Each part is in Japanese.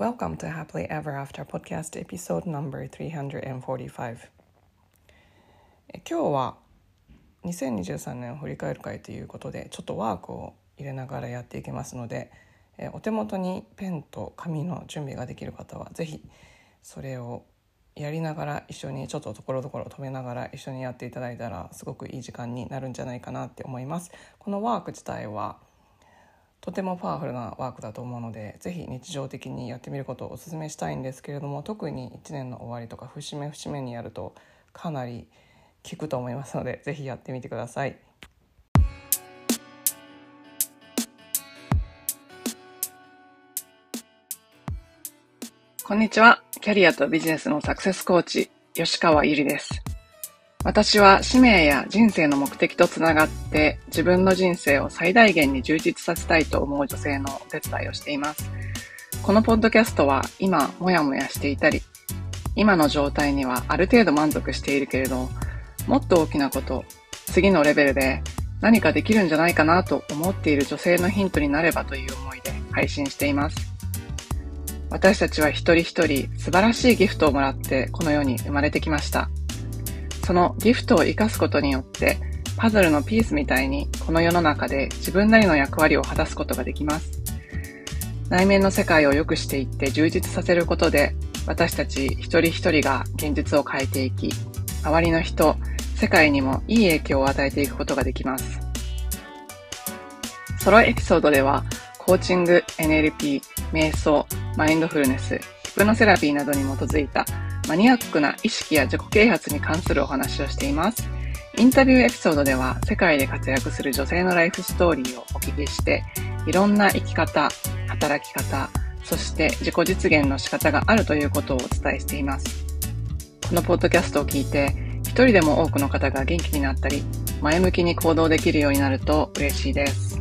Welcome to Happily Ever After Podcast Episode Number 345え今日は2023年を振り返る会ということでちょっとワークを入れながらやっていきますのでえお手元にペンと紙の準備ができる方は是非それをやりながら一緒にちょっとところどころ止めながら一緒にやっていただいたらすごくいい時間になるんじゃないかなって思います。このワーク自体はとてもパワフルなワークだと思うのでぜひ日常的にやってみることをお勧めしたいんですけれども特に1年の終わりとか節目節目にやるとかなり効くと思いますのでぜひやってみてください。こんにちは。キャリアとビジネスのサクセスコーチ、吉川ゆりです。私は使命や人生の目的とつながって自分の人生を最大限に充実させたいと思う女性のお手伝いをしています。このポッドキャストは今もやもやしていたり、今の状態にはある程度満足しているけれど、もっと大きなこと、次のレベルで何かできるんじゃないかなと思っている女性のヒントになればという思いで配信しています。私たちは一人一人素晴らしいギフトをもらってこの世に生まれてきました。そのギフトを活かすことによってパズルのピースみたいにこの世の中で自分なりの役割を果たすことができます。内面の世界を良くしていって充実させることで私たち一人一人が現実を変えていき、周りの人、世界にもいい影響を与えていくことができます。ソロエピソードではコーチング、NLP、瞑想、マインドフルネス、ヒプノセラピーなどに基づいたマニアックな意識や自己啓発に関するお話をしています。インタビューエピソードでは世界で活躍する女性のライフストーリーをお聞きして、いろんな生き方、働き方、そして自己実現の仕方があるということをお伝えしています。このポッドキャストを聞いて、一人でも多くの方が元気になったり、前向きに行動できるようになると嬉しいです。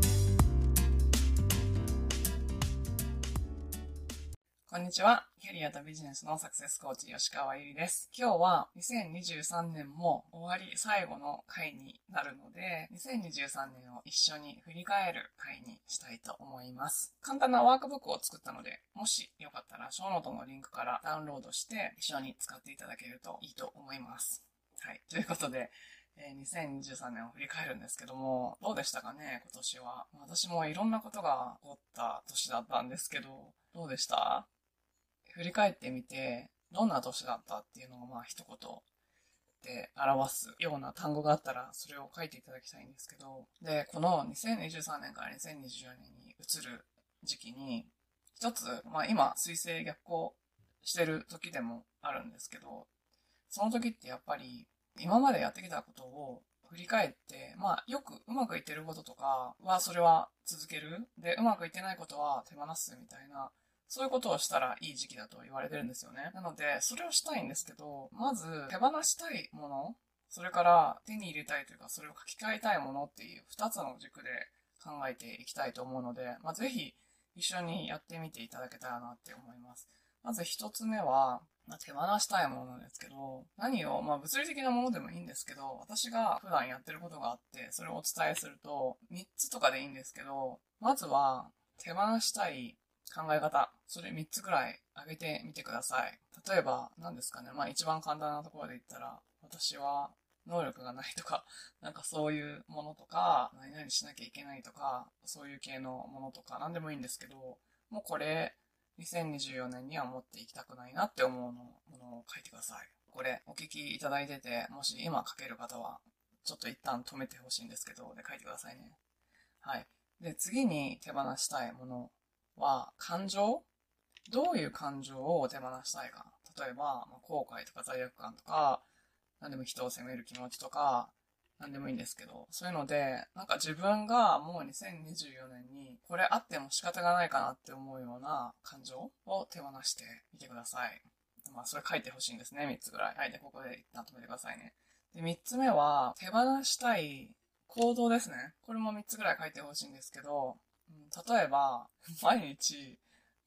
こんにちは。リアとビジネスのサクセスコーチ、吉川ゆりです。今日は2023年も終わり最後の回になるので、2023年を一緒に振り返る回にしたいと思います。簡単なワークブックを作ったので、もしよかったら、ショーノートのリンクからダウンロードして一緒に使っていただけるといいと思います。はい。ということで、え2023年を振り返るんですけども、どうでしたかね、今年は。私もいろんなことが起こった年だったんですけど、どうでした？振り返ってみて、どんな年だったっていうのをまあ一言で表すような単語があったら、それを書いていただきたいんですけど、で、この2023年から2024年に移る時期に、一つ、まあ今、水星逆行してる時でもあるんですけど、その時ってやっぱり、今までやってきたことを振り返って、まあ、よくうまくいってることとかは、それは続ける。で、うまくいってないことは手放すみたいな、そういうことをしたらいい時期だと言われてるんですよね。なので、それをしたいんですけど、まず手放したいもの、それから手に入れたいというか、それを書き換えたいものっていう二つの軸で考えていきたいと思うので、まあ、ぜひ一緒にやってみていただけたらなって思います。まず一つ目は、まあ、手放したいものですけど、何を、まあ物理的なものでもいいんですけど、私が普段やってることがあって、それをお伝えすると、3つとかでいいんですけど、まずは手放したい考え方、それ3つぐらい挙げてみてください。例えば、何ですかね。まあ一番簡単なところで言ったら、私は能力がないとか、なんかそういうものとか、何々しなきゃいけないとか、そういう系のものとか、何でもいいんですけど、もうこれ、2024年には持っていきたくないなって思うのものを書いてください。これ、お聞きいただいてて、もし今書ける方は、ちょっと一旦止めてほしいんですけど、で書いてくださいね。はい。で、次に手放したいものは、感情？どういう感情を手放したいか？例えば、ま後悔とか罪悪感とか、何でも人を責める気持ちとか、何でもいいんですけど、そういうので、なんか自分がもう2024年にこれあっても仕方がないかなって思うような感情を手放してみてください。まあ、それ書いてほしいんですね、3つぐらい。はい、で、ここで一旦止めてくださいね。で、3つ目は、手放したい行動ですね。これも3つぐらい書いてほしいんですけど、例えば、毎日、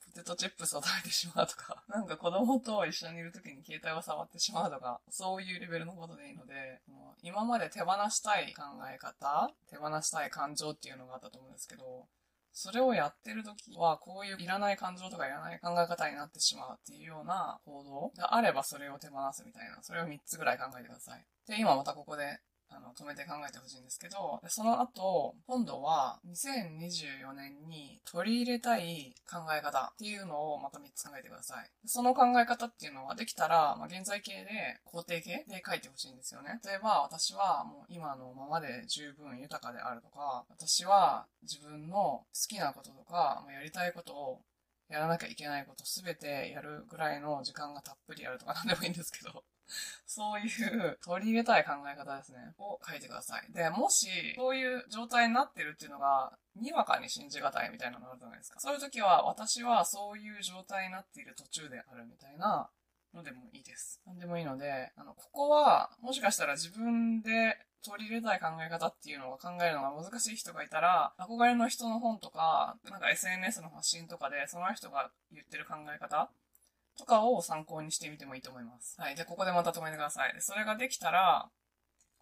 ポテトチップスを食べてしまうとか、なんか子供と一緒にいる時に携帯を触ってしまうとか、そういうレベルのことでいいので、今まで手放したい考え方、手放したい感情っていうのがあったと思うんですけど、それをやってる時は、こういういらない感情とかいらない考え方になってしまうっていうような行動があればそれを手放すみたいな、それを3つぐらい考えてください。で、今またここであの、止めて考えてほしいんですけど、その後、今度は2024年に取り入れたい考え方っていうのをまた3つ考えてください。その考え方っていうのはできたら、まあ、現在形で肯定形で書いてほしいんですよね。例えば、私はもう今のままで十分豊かであるとか、私は自分の好きなこととか、ま、やりたいことをやらなきゃいけないことすべてやるぐらいの時間がたっぷりあるとか何でもいいんですけど、そういう取り入れたい考え方ですね。を書いてください。で、もし、そういう状態になってるっていうのが、にわかに信じがたいみたいなのあるじゃないですか。そういう時は、私はそういう状態になっている途中であるみたいなのでもいいです。なんでもいいので、あの、ここは、もしかしたら自分で取り入れたい考え方っていうのを考えるのが難しい人がいたら、憧れの人の本とか、なんか SNS の発信とかで、その人が言ってる考え方とかを参考にしてみてもいいと思います。はい。で、ここでまた止めてください。で、それができたら、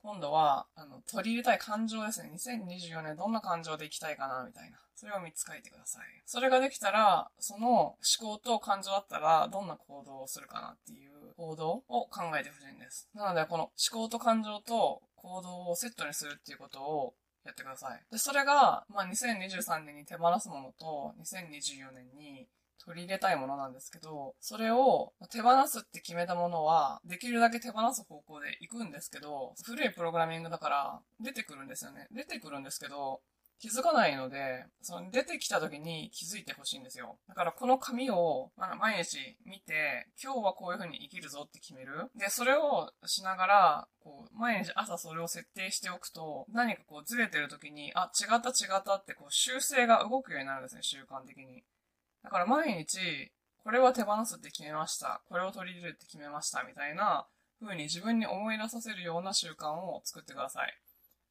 今度は、あの、取り入れたい感情ですね。2024年どんな感情でいきたいかな、みたいな。それを3つ書いてください。それができたら、その思考と感情だったら、どんな行動をするかなっていう行動を考えてほしいんです。なので、この思考と感情と行動をセットにするっていうことをやってください。で、それが、まあ、2023年に手放すものと、2024年に取り入れたいものなんですけど、それを手放すって決めたものは、できるだけ手放す方向で行くんですけど、古いプログラミングだから出てくるんですよね。出てくるんですけど、気づかないので、その出てきた時に気づいてほしいんですよ。だからこの紙を、毎日見て、今日はこういう風に生きるぞって決める。で、それをしながら、こう、毎日朝それを設定しておくと、何かこうずれてる時に、あ、違った違ったってこう修正が動くようになるんですね、習慣的に。だから毎日、これは手放すって決めました。これを取り入れるって決めました。みたいな風に自分に思い出させるような習慣を作ってください。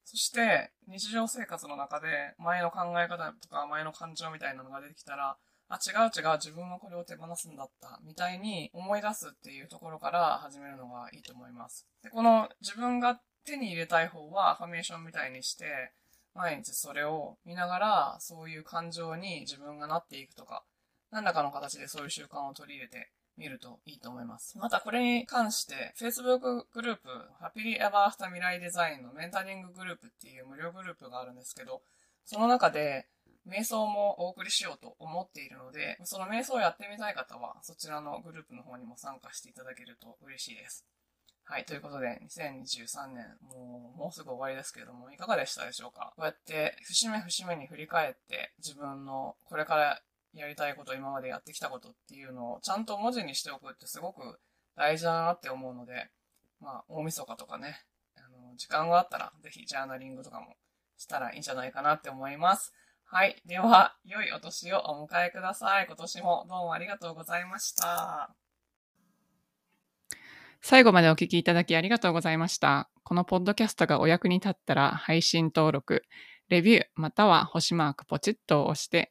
そして、日常生活の中で前の考え方とか前の感情みたいなのが出てきたら、あ、違う違う、自分はこれを手放すんだった、みたいに思い出すっていうところから始めるのがいいと思います。で、この自分が手に入れたい方は、アファメーションみたいにして、毎日それを見ながら、そういう感情に自分がなっていくとか、何らかの形でそういう習慣を取り入れてみるといいと思います。またこれに関して、Facebook グループ、Happily Ever After 未来デザインのメンタリンググループっていう無料グループがあるんですけど、その中で、瞑想もお送りしようと思っているので、その瞑想をやってみたい方は、そちらのグループの方にも参加していただけると嬉しいです。はい。ということで、2023年、もう、もうすぐ終わりですけれども、いかがでしたでしょうか？こうやって、節目節目に振り返って、自分のこれからやりたいこと、今までやってきたことっていうのをちゃんと文字にしておくってすごく大事だなって思うので、まあ、大晦日とかね、あの、時間があったら、ぜひジャーナリングとかもしたらいいんじゃないかなって思います。はい。では、良いお年をお迎えください。今年もどうもありがとうございました。最後までお聞きいただきありがとうございました。このポッドキャストがお役に立ったら配信登録、レビューまたは星マークポチッと押して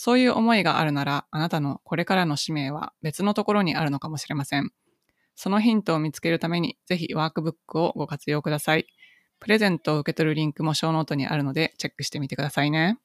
そういう思いがあるなら、あなたのこれからの使命は別のところにあるのかもしれません。そのヒントを見つけるために、ぜひワークブックをご活用ください。プレゼントを受け取るリンクもショーノートにあるので、チェックしてみてくださいね。